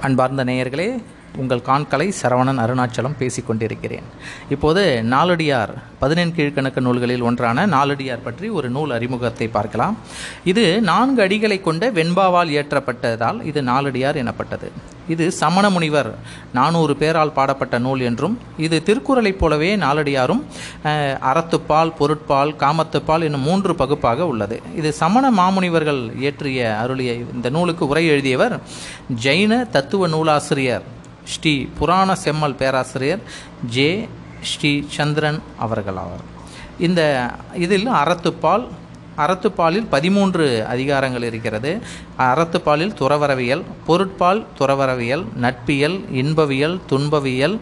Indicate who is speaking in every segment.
Speaker 1: அன்பார்ந்த நேயர்களே உங்கள் காண்கலை சரவணன் அருணாச்சலம் பேசிக்கொண்டிருக்கிறேன் இப்போது நாலடியார் பதினெண் கீழ்கணக்கு நூல்களில் ஒன்றான நாலடியார் பற்றி ஒரு நூல் அறிமுகத்தை பார்க்கலாம். இது நான்கு அடிகளை கொண்ட வெண்பாவால் இயற்றப்பட்டதால் இது நாலடியார் எனப்பட்டது. இது சமண முனிவர் நானூறு பேரால் பாடப்பட்ட நூல் என்றும் இது திருக்குறளைப் போலவே நாலடியாரும் அறத்துப்பால் பொருட்பால் காமத்துப்பால் என்னும் மூன்று பகுப்பாக உள்ளது. இது சமண மாமுனிவர்கள் இயற்றிய அருளிய இந்த நூலுக்கு உரை எழுதியவர் ஜெயின தத்துவ நூலாசிரியர் ஸ்ரீ புராண செம்மல் பேராசிரியர் ஜே ஸ்ரீ சந்திரன் அவர்கள் ஆவார் இந்த இதில் அறத்துப்பால் அறத்துப்பாலில் பதிமூன்று அதிகாரங்கள் இருக்கிறது. அறத்துப்பாலில் துறவரவியல் பொருட்பால் துறவரவியல் நட்பியல் இன்பவியல் துன்பவியல்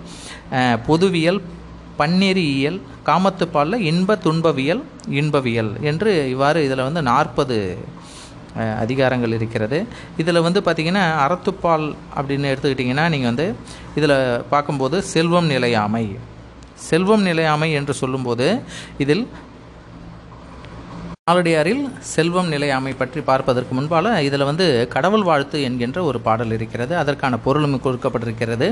Speaker 1: பொதுவியல் பன்னெறியியல் காமத்துப்பாலில் இன்ப துன்பவியல் இன்பவியல் என்று இவ்வாறு இதில் வந்து நாற்பது அதிகாரங்கள் இருக்கிறது. இதில் வந்து பார்த்திங்கன்னா அறத்துப்பால் அப்படின்னு எடுத்துக்கிட்டிங்கன்னா நீங்கள் வந்து இதில் பார்க்கும்போது செல்வம் நிலையாமை. செல்வம் நிலையாமை என்று சொல்லும்போது இதில் நாலடியாரில் செல்வம் நிலையாமை பற்றி பார்ப்பதற்கு முன்பால இதில் வந்து கடவுள் வாழ்த்து என்கின்ற ஒரு பாடல் இருக்கிறது. அதற்கான பொருளும் கொடுக்கப்பட்டிருக்கிறது.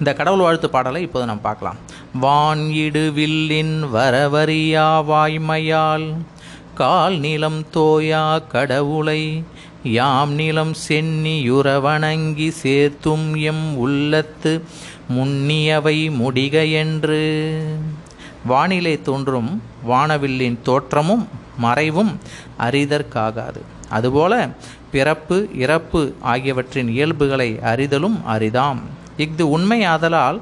Speaker 1: இந்த கடவுள் வாழ்த்து பாடலை இப்போது நாம் பார்க்கலாம். வான் இடு வில்லின் வரவரியா வாய்மையால் கால் நிலம் தோயா கடவுளை யாம் நிலம் சென்னியுற வணங்கி சேர்த்தும் எம் உள்ளத்து முன்னியவை முடிக என்று வானிலை தோன்றும் வானவில்லின் தோற்றமும் மறைவும் அறிதற்காகாது அதுபோல பிறப்பு இறப்பு ஆகியவற்றின் இயல்புகளை அறிதலும் அரிதாம். இஃது உண்மையாதலால்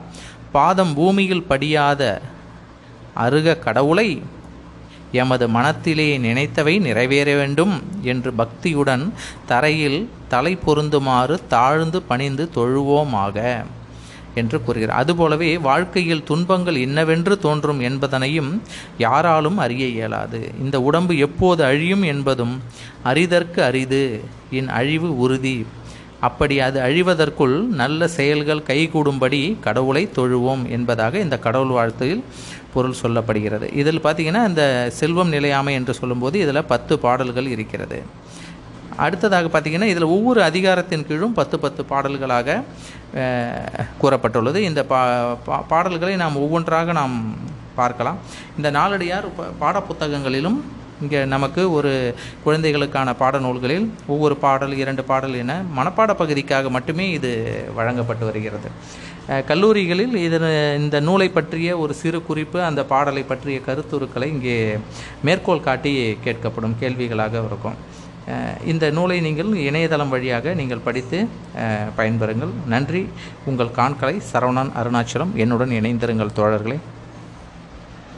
Speaker 1: பாதம் பூமியில் படியாத அருக கடவுளை எமது மனத்திலே நினைத்தவை நிறைவேற வேண்டும் என்று பக்தியுடன் தரையில் தலை பொருந்துமாறு தாழ்ந்து பணிந்து தொழுவோமாக என்று கூறுகிறார். அதுபோலவே வாழ்க்கையில் துன்பங்கள் என்னவென்று தோன்றும் என்பதனையும் யாராலும் அறிய இயலாது. இந்த உடம்பு எப்போது அழியும் என்பதும் அரிதற்கு அரிது. என் அழிவு உறுதி. அப்படி அது அழிவதற்குள் நல்ல செயல்கள் கைகூடும்படி கடவுளை தொழுவோம் என்பதாக இந்த கடவுள் வாழ்த்தில் பொருள் சொல்லப்படுகிறது. இதில் பார்த்தீங்கன்னா இந்த செல்வம் நிலையாமை என்று சொல்லும்போது இதில் பத்து பாடல்கள் இருக்கிறது. அடுத்ததாக பார்த்தீங்கன்னா இதில் ஒவ்வொரு அதிகாரத்தின் கீழும் பத்து பத்து பாடல்களாக கூறப்பட்டுள்ளது. இந்த பா பா- பாடல்களை நாம் ஒவ்வொன்றாக நாம் பார்க்கலாம். இந்த நாளடியார் பாட புத்தகங்களிலும் இங்கே நமக்கு ஒரு குழந்தைகளுக்கான பாடநூல்களில் ஒவ்வொரு பாடல் இரண்டு பாடல் என மனப்பாட பகுதிக்காக மட்டுமே இது வழங்கப்பட்டு வருகிறது. கல்லூரிகளில் இதன் இந்த நூலை பற்றிய ஒரு சிறு குறிப்பு அந்த பாடலை பற்றிய கருத்துருக்களை இங்கே மேற்கோள் காட்டி கேட்கப்படும் கேள்விகளாக இருக்கும். இந்த நூலை நீங்கள் இணையதளம் வழியாக நீங்கள் படித்து பயன்பெறுங்கள். நன்றி. உங்கள் காண்களை சரவணன் அருணாச்சலம் என்னுடன் இணைந்திருங்கள் தோழர்களே.